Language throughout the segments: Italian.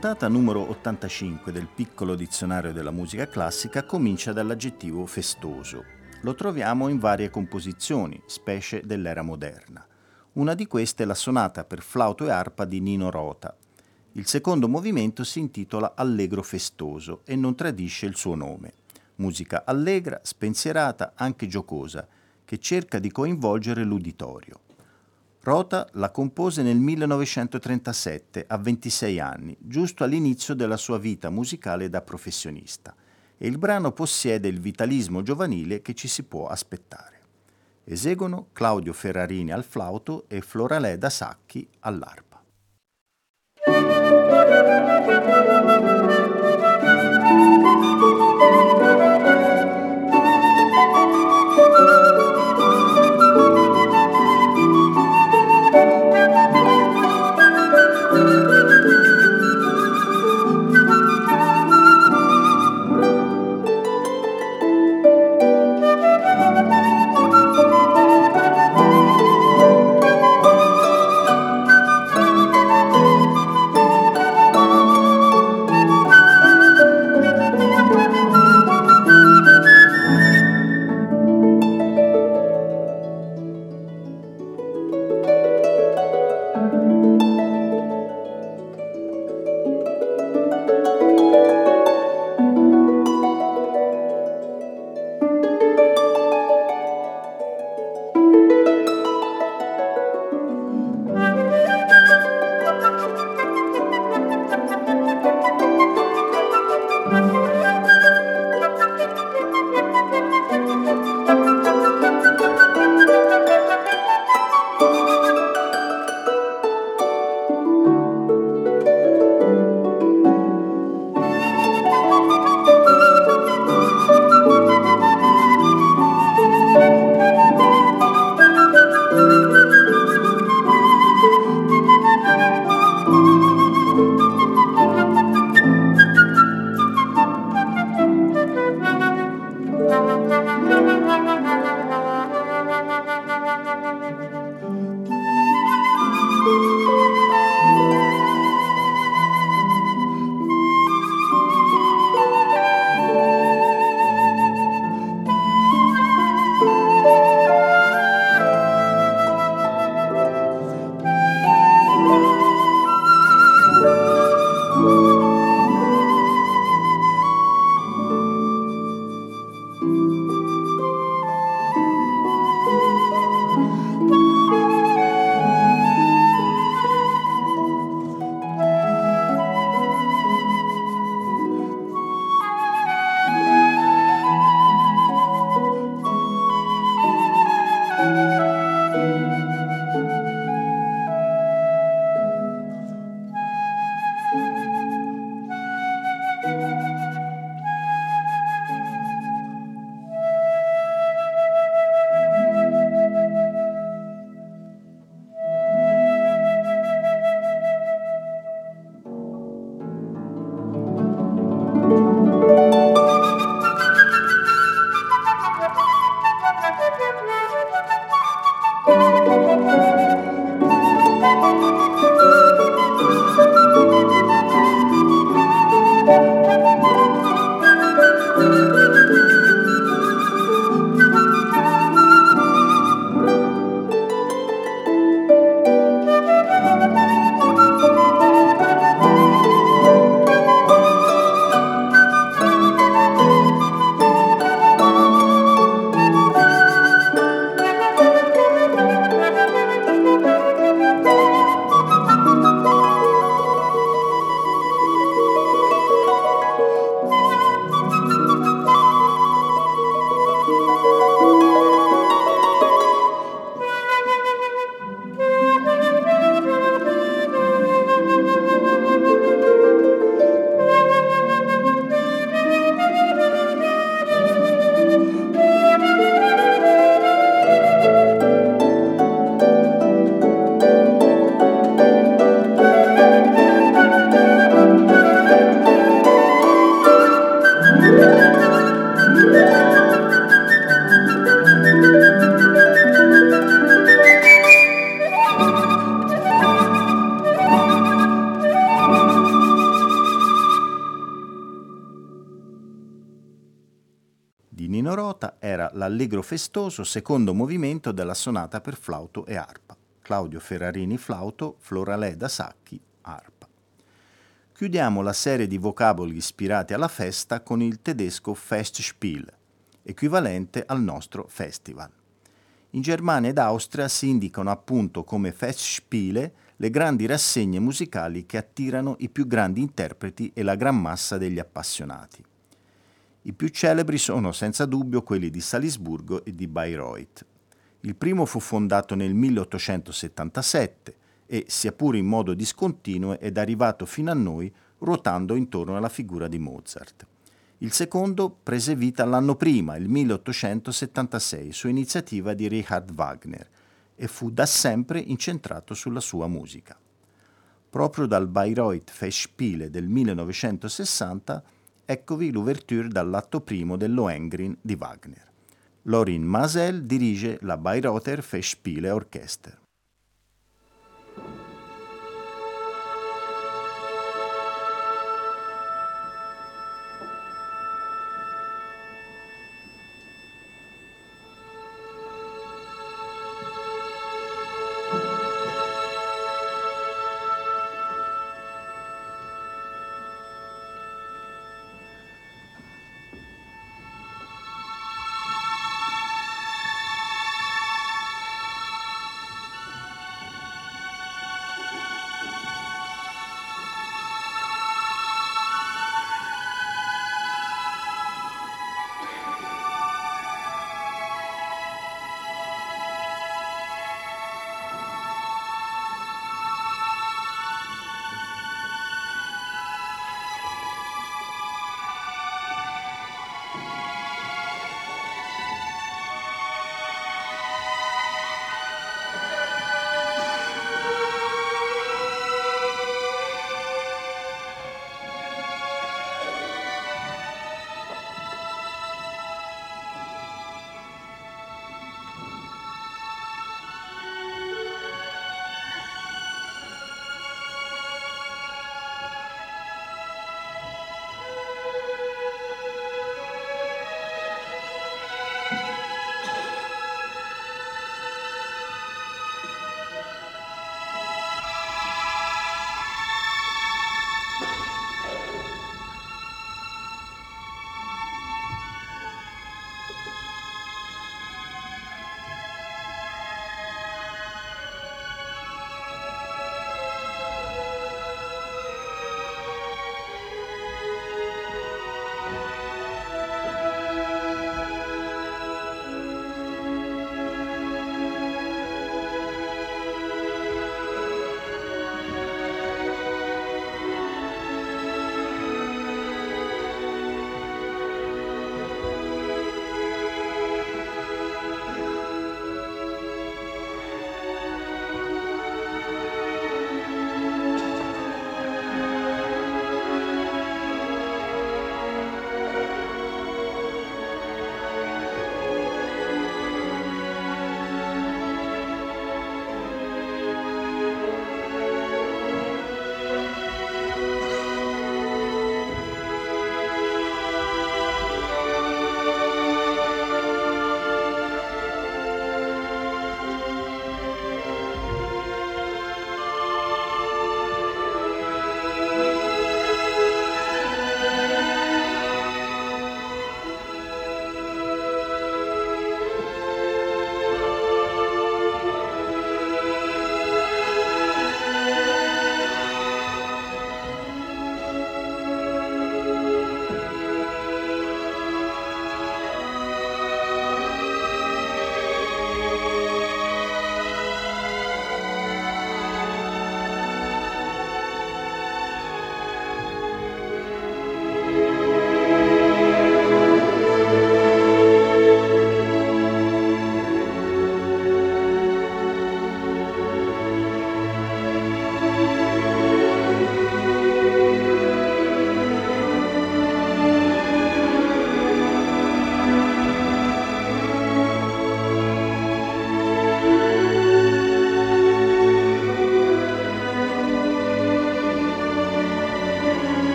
Puntata numero 85 del piccolo dizionario della musica classica comincia dall'aggettivo festoso. Lo troviamo in varie composizioni, specie dell'era moderna. Una di queste è la sonata per flauto e arpa di Nino Rota. Il secondo movimento si intitola Allegro festoso e non tradisce il suo nome. Musica allegra, spensierata, anche giocosa, che cerca di coinvolgere l'uditorio. Rota la compose nel 1937, a 26 anni, giusto all'inizio della sua vita musicale da professionista, e il brano possiede il vitalismo giovanile che ci si può aspettare. Eseguono Claudio Ferrarini al flauto e Floraleda Sacchi all'arpa. Rota era l'allegro festoso secondo movimento della sonata per flauto e arpa. Claudio Ferrarini flauto, Flora Leda Sacchi arpa. Chiudiamo la serie di vocaboli ispirati alla festa con il tedesco Festspiel, equivalente al nostro festival. In Germania ed Austria si indicano appunto come Festspiele le grandi rassegne musicali che attirano i più grandi interpreti e la gran massa degli appassionati. I più celebri sono senza dubbio quelli di Salisburgo e di Bayreuth. Il primo fu fondato nel 1877 e, sia pure in modo discontinuo, ed arrivato fino a noi ruotando intorno alla figura di Mozart. Il secondo prese vita l'anno prima, il 1876, su iniziativa di Richard Wagner, e fu da sempre incentrato sulla sua musica. Proprio dal Bayreuth Festspiele del 1960 eccovi l'ouverture dall'atto primo del Lohengrin di Wagner. Lorin Masel dirige la Bayreuther Festspiele Orchester.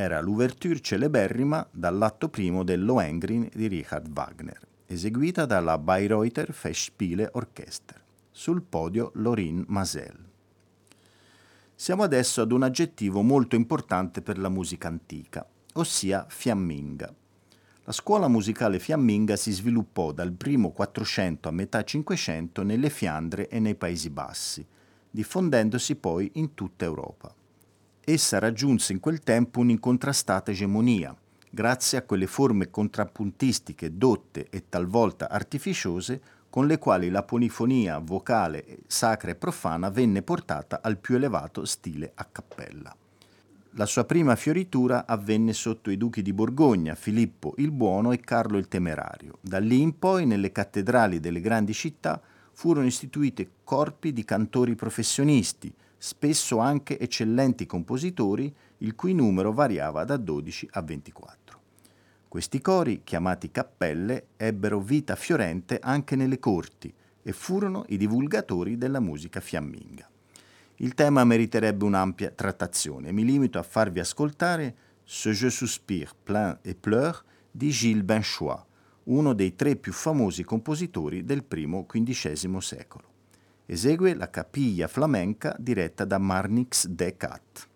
Era l'ouverture celeberrima dall'atto primo del Lohengrin di Richard Wagner, eseguita dalla Bayreuther Festspiele Orchester. Sul podio Lorin Masel. Siamo adesso ad un aggettivo molto importante per la musica antica, ossia fiamminga. La scuola musicale fiamminga si sviluppò dal primo 400 a metà 500 nelle Fiandre e nei Paesi Bassi, diffondendosi poi in tutta Europa. Essa raggiunse in quel tempo un'incontrastata egemonia, grazie a quelle forme contrappuntistiche dotte e talvolta artificiose con le quali la polifonia vocale sacra e profana venne portata al più elevato stile a cappella. La sua prima fioritura avvenne sotto i duchi di Borgogna, Filippo il Buono e Carlo il Temerario. Da lì in poi, nelle cattedrali delle grandi città, furono istituiti corpi di cantori professionisti, spesso anche eccellenti compositori, il cui numero variava da 12 a 24. Questi cori, chiamati cappelle, ebbero vita fiorente anche nelle corti e furono i divulgatori della musica fiamminga. Il tema meriterebbe un'ampia trattazione. Mi limito a farvi ascoltare Ce je soupire, plein et pleure di Gilles Benchois, uno dei tre più famosi compositori del primo XV secolo. Esegue la capiglia flamenca diretta da Marnix de Cat.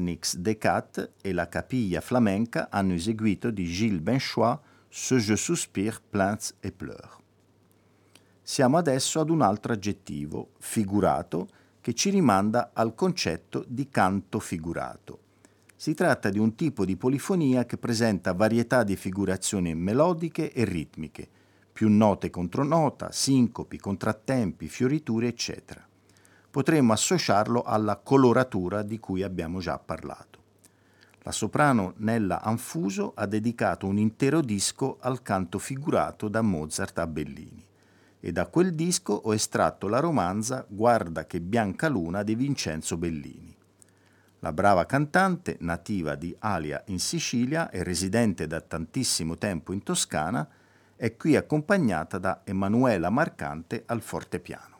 Marnix Decat e la Capilla Flamenca hanno eseguito di Gilles Benchois Ce je soupire, plaints et pleure. Siamo adesso ad un altro aggettivo, figurato, che ci rimanda al concetto di canto figurato. Si tratta di un tipo di polifonia che presenta varietà di figurazioni melodiche e ritmiche, più note contro nota, sincopi, contrattempi, fioriture, eccetera. Potremmo associarlo alla coloratura di cui abbiamo già parlato. La soprano Nella Anfuso ha dedicato un intero disco al canto figurato da Mozart a Bellini e da quel disco ho estratto la romanza Guarda che bianca luna di Vincenzo Bellini. La brava cantante, nativa di Alia in Sicilia e residente da tantissimo tempo in Toscana, è qui accompagnata da Emanuela Marcante al fortepiano.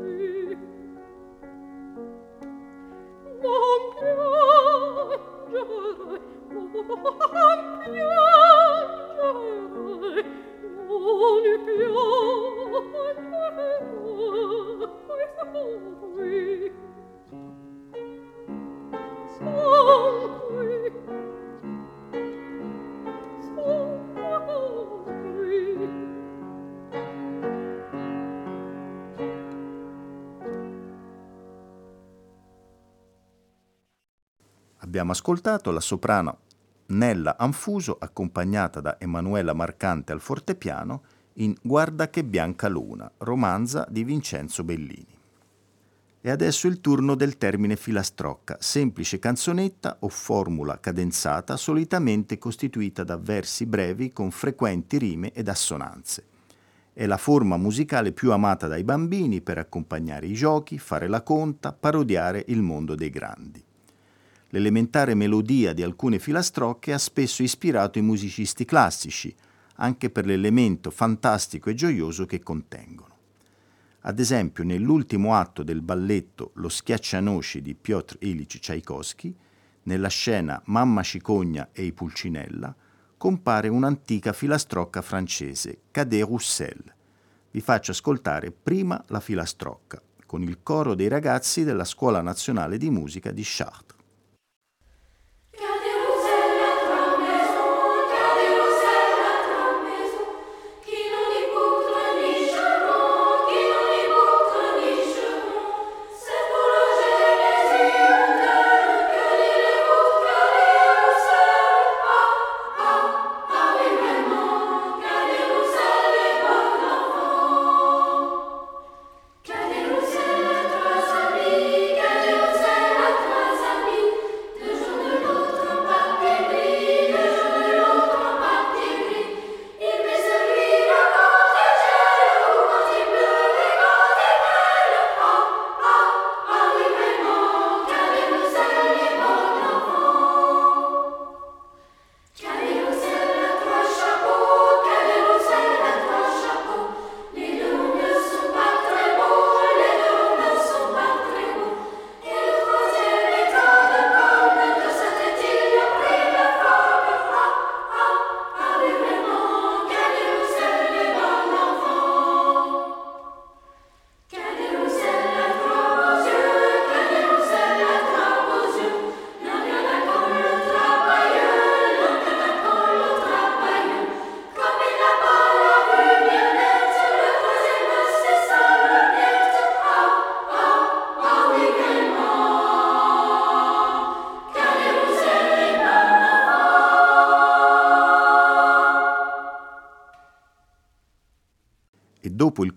Abbiamo ascoltato la soprano Nella Anfuso accompagnata da Emanuela Marcante al fortepiano in Guarda che bianca luna, romanza di Vincenzo Bellini. E adesso il turno del termine filastrocca, semplice canzonetta o formula cadenzata solitamente costituita da versi brevi con frequenti rime ed assonanze. È la forma musicale più amata dai bambini per accompagnare i giochi, fare la conta, parodiare il mondo dei grandi. L'elementare melodia di alcune filastrocche ha spesso ispirato i musicisti classici, anche per l'elemento fantastico e gioioso che contengono. Ad esempio, nell'ultimo atto del balletto Lo schiaccianoci di Piotr Ilyich Tchaikovsky, nella scena Mamma Cicogna e i Pulcinella, compare un'antica filastrocca francese, Cadet Roussel. Vi faccio ascoltare prima la filastrocca, con il coro dei ragazzi della Scuola Nazionale di Musica di Chartres.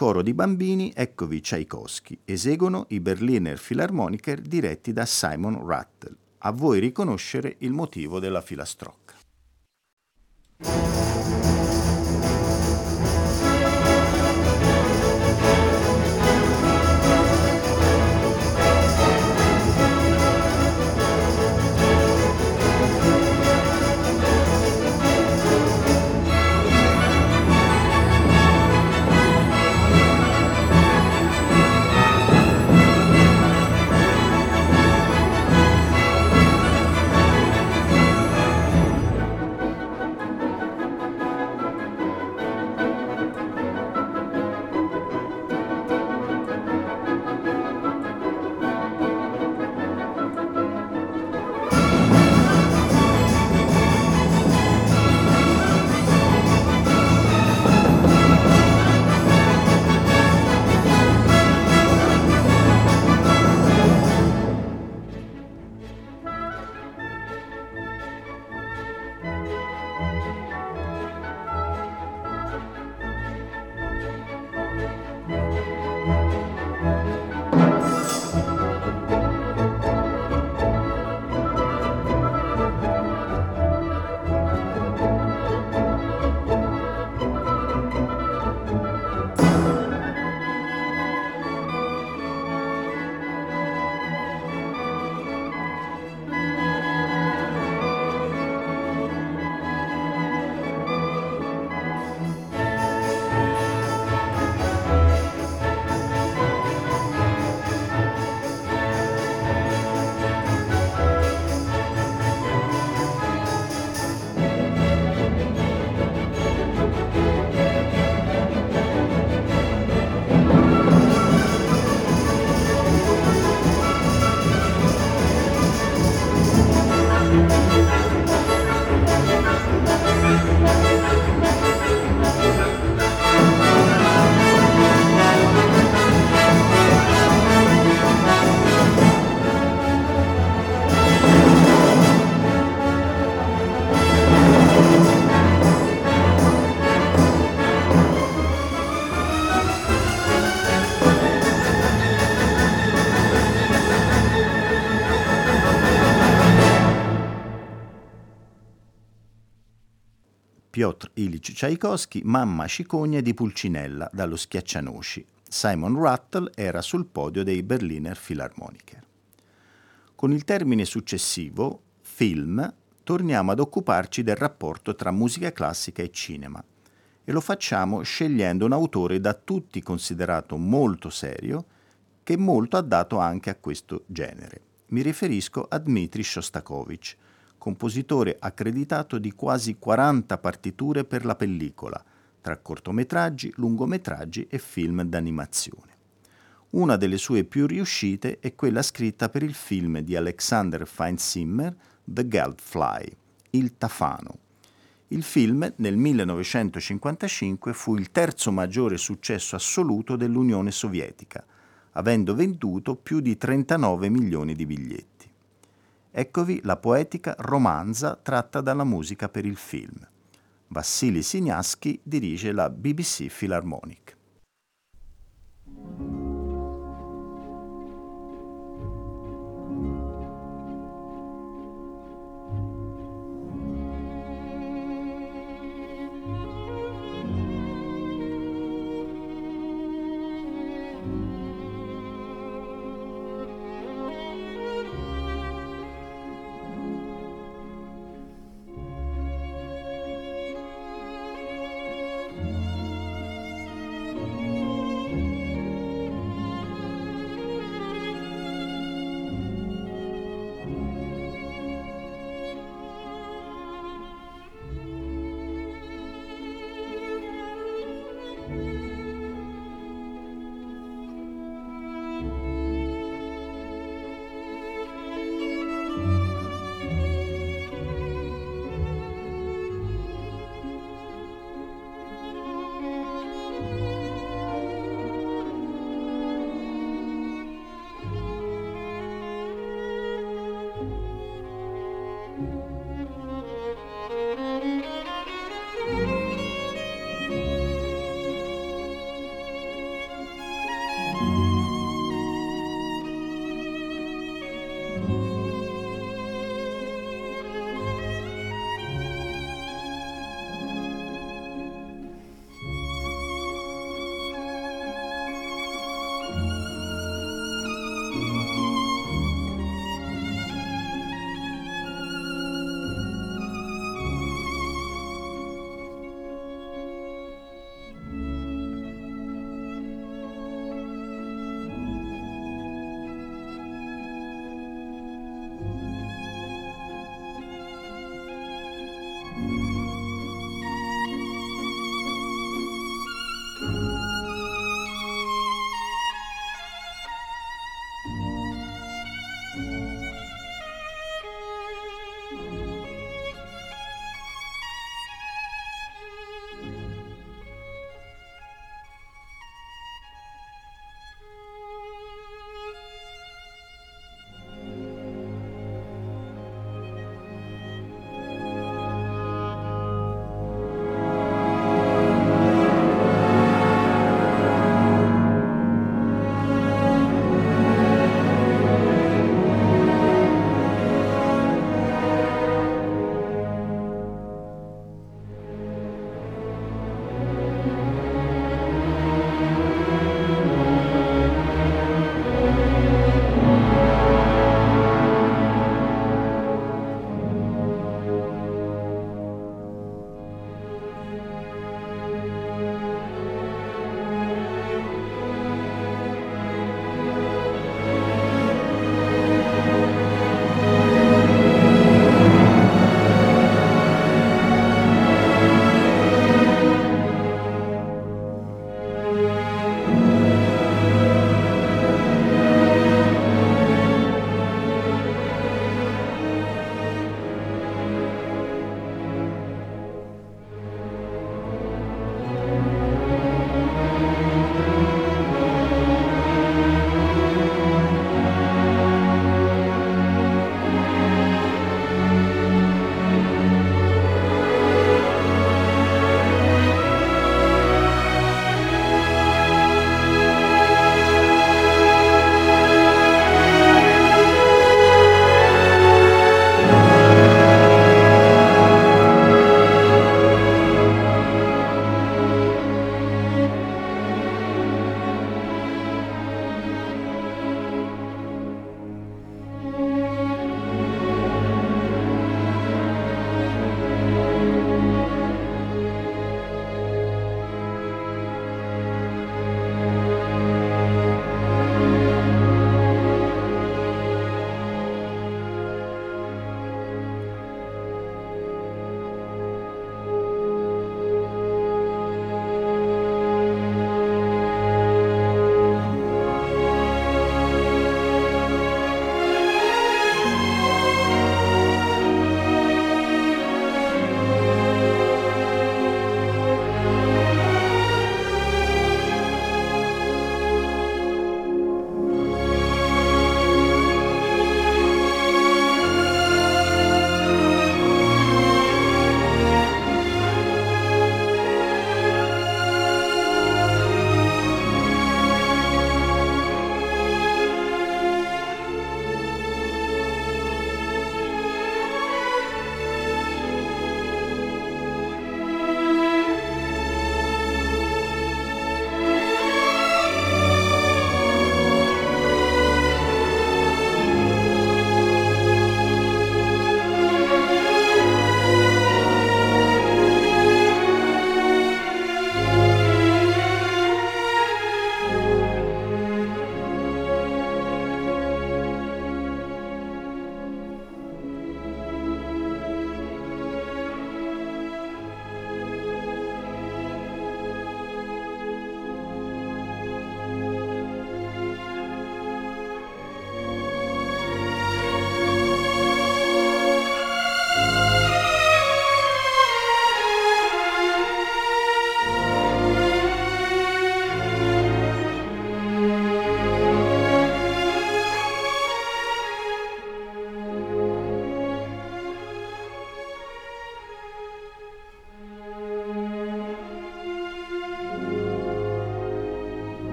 Coro di bambini, eccovi Tchaikovsky, eseguono i Berliner Philharmoniker diretti da Simon Rattle. A voi riconoscere il motivo della filastrocca. Piotr Ilyich Tchaikovsky, Mamma cicogna di Pulcinella dallo Schiaccianoci. Simon Rattle era sul podio dei Berliner Philharmoniker. Con il termine successivo, film, torniamo ad occuparci del rapporto tra musica classica e cinema e lo facciamo scegliendo un autore da tutti considerato molto serio che molto ha dato anche a questo genere. Mi riferisco a Dmitri Shostakovich, compositore accreditato di quasi 40 partiture per la pellicola, tra cortometraggi, lungometraggi e film d'animazione. Una delle sue più riuscite è quella scritta per il film di Alexander Feinzimmer, The Geldfly, Il Tafano. Il film nel 1955 fu il terzo maggiore successo assoluto dell'Unione Sovietica, avendo venduto più di 39 milioni di biglietti. Eccovi la poetica romanza tratta dalla musica per il film. Vassili Siniaschi dirige la BBC Philharmonic.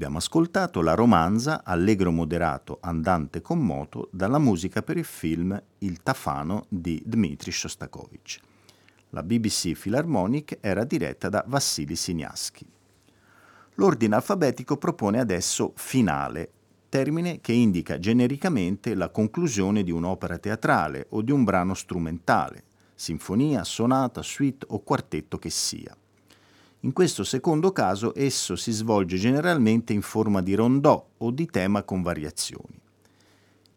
Abbiamo ascoltato la romanza Allegro moderato andante con moto dalla musica per il film Il Tafano di Dmitri Shostakovich. La BBC Philharmonic era diretta da Vassili Siniaschi. L'ordine alfabetico propone adesso finale, termine che indica genericamente la conclusione di un'opera teatrale o di un brano strumentale, sinfonia, sonata, suite o quartetto che sia. In questo secondo caso esso si svolge generalmente in forma di rondò o di tema con variazioni.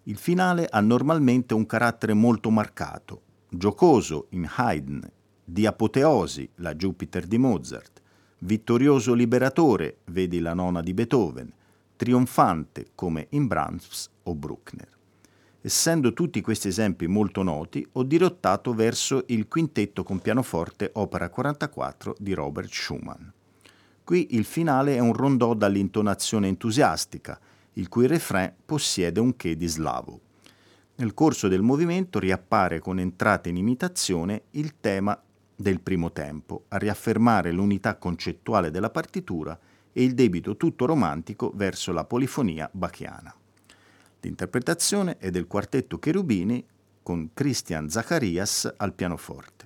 Il finale ha normalmente un carattere molto marcato, giocoso in Haydn, di apoteosi, la Jupiter di Mozart, vittorioso liberatore, vedi la nona di Beethoven, trionfante come in Brahms o Bruckner. Essendo tutti questi esempi molto noti, ho dirottato verso il quintetto con pianoforte opera 44 di Robert Schumann. Qui il finale è un rondò dall'intonazione entusiastica, il cui refrain possiede un che di slavo. Nel corso del movimento riappare con entrate in imitazione il tema del primo tempo, a riaffermare l'unità concettuale della partitura e il debito tutto romantico verso la polifonia bachiana. L'interpretazione è del quartetto Cherubini con Christian Zacharias al pianoforte.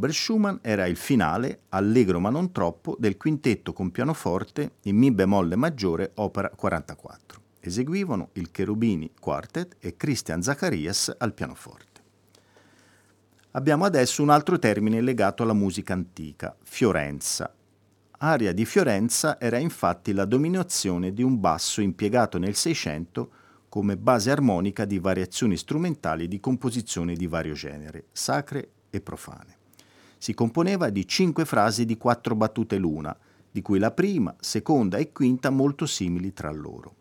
Robert Schumann era il finale, allegro ma non troppo, del quintetto con pianoforte in Mi bemolle maggiore, opera 44. Eseguivano il Cherubini Quartet e Christian Zacharias al pianoforte. Abbiamo adesso un altro termine legato alla musica antica, Fiorenza. Aria di Fiorenza era infatti la dominazione di un basso impiegato nel Seicento come base armonica di variazioni strumentali di composizione di vario genere, sacre e profane. Si componeva di cinque frasi di quattro battute l'una, di cui la prima, seconda e quinta molto simili tra loro.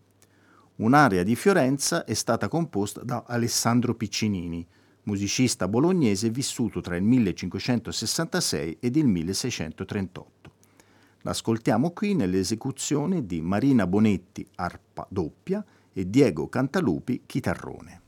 Un'aria di Fiorenza è stata composta da Alessandro Piccinini, musicista bolognese vissuto tra il 1566 ed il 1638. L'ascoltiamo qui nell'esecuzione di Marina Bonetti, arpa doppia, e Diego Cantalupi, chitarrone.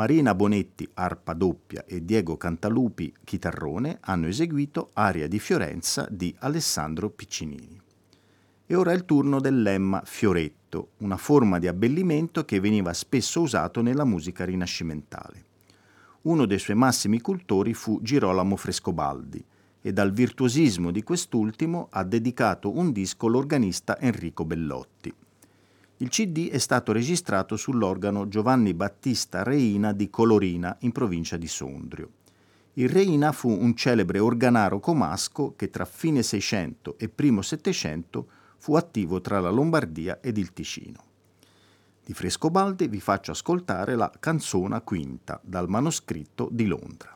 Marina Bonetti, arpa doppia, e Diego Cantalupi, chitarrone, hanno eseguito Aria di Fiorenza di Alessandro Piccinini. E ora è il turno del lemma fioretto, una forma di abbellimento che veniva spesso usato nella musica rinascimentale. Uno dei suoi massimi cultori fu Girolamo Frescobaldi, e dal virtuosismo di quest'ultimo ha dedicato un disco l'organista Enrico Bellotti. Il CD è stato registrato sull'organo Giovanni Battista Reina di Colorina, in provincia di Sondrio. Il Reina fu un celebre organaro comasco che tra fine 600 e primo 700 fu attivo tra la Lombardia ed il Ticino. Di Frescobaldi vi faccio ascoltare la canzona quinta dal manoscritto di Londra.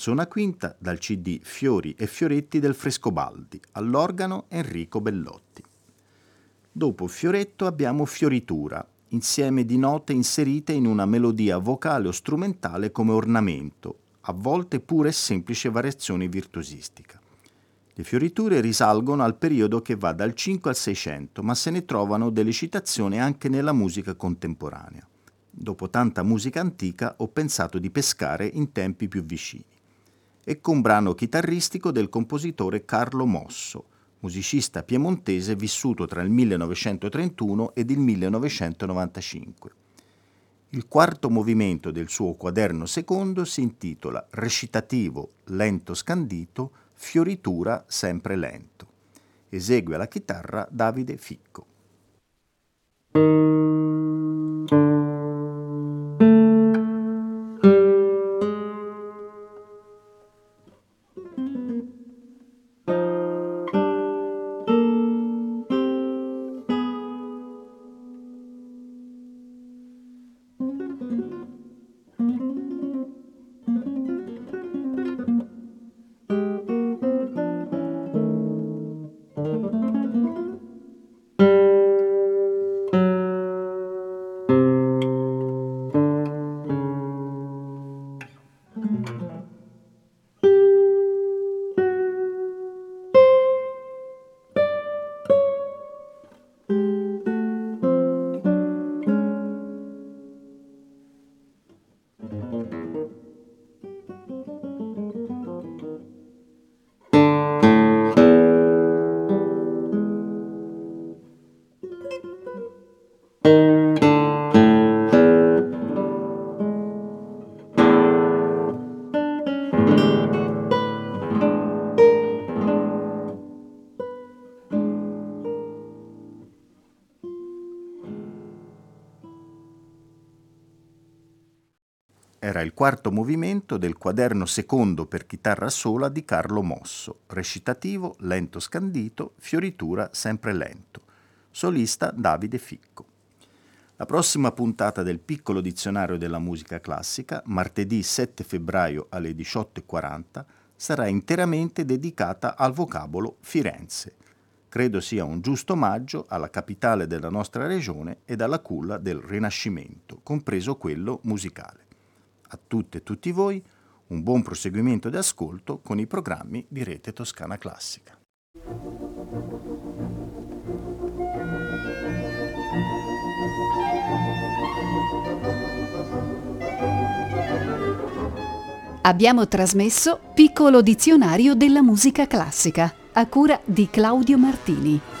Canzona quinta dal CD Fiori e Fioretti del Frescobaldi, all'organo Enrico Bellotti. Dopo Fioretto abbiamo Fioritura, insieme di note inserite in una melodia vocale o strumentale come ornamento, a volte pure semplice variazione virtuosistica. Le fioriture risalgono al periodo che va dal 5 al 600, ma se ne trovano delle citazioni anche nella musica contemporanea. Dopo tanta musica antica ho pensato di pescare in tempi più vicini. Ecco un brano chitarristico del compositore Carlo Mosso, musicista piemontese vissuto tra il 1931 ed il 1995. Il quarto movimento del suo quaderno secondo si intitola Recitativo lento scandito, fioritura sempre lento. Esegue alla chitarra Davide Ficco. Quarto movimento del quaderno secondo per chitarra sola di Carlo Mosso, recitativo lento scandito, fioritura sempre lento, solista Davide Ficco. La prossima puntata del piccolo dizionario della musica classica, martedì 7 febbraio alle 18.40, sarà interamente dedicata al vocabolo Firenze. Credo sia un giusto omaggio alla capitale della nostra regione e alla culla del Rinascimento, compreso quello musicale a tutte e tutti voi un buon proseguimento di ascolto con i programmi di Rete Toscana Classica. Abbiamo trasmesso Piccolo dizionario della musica classica a cura di Claudio Martini.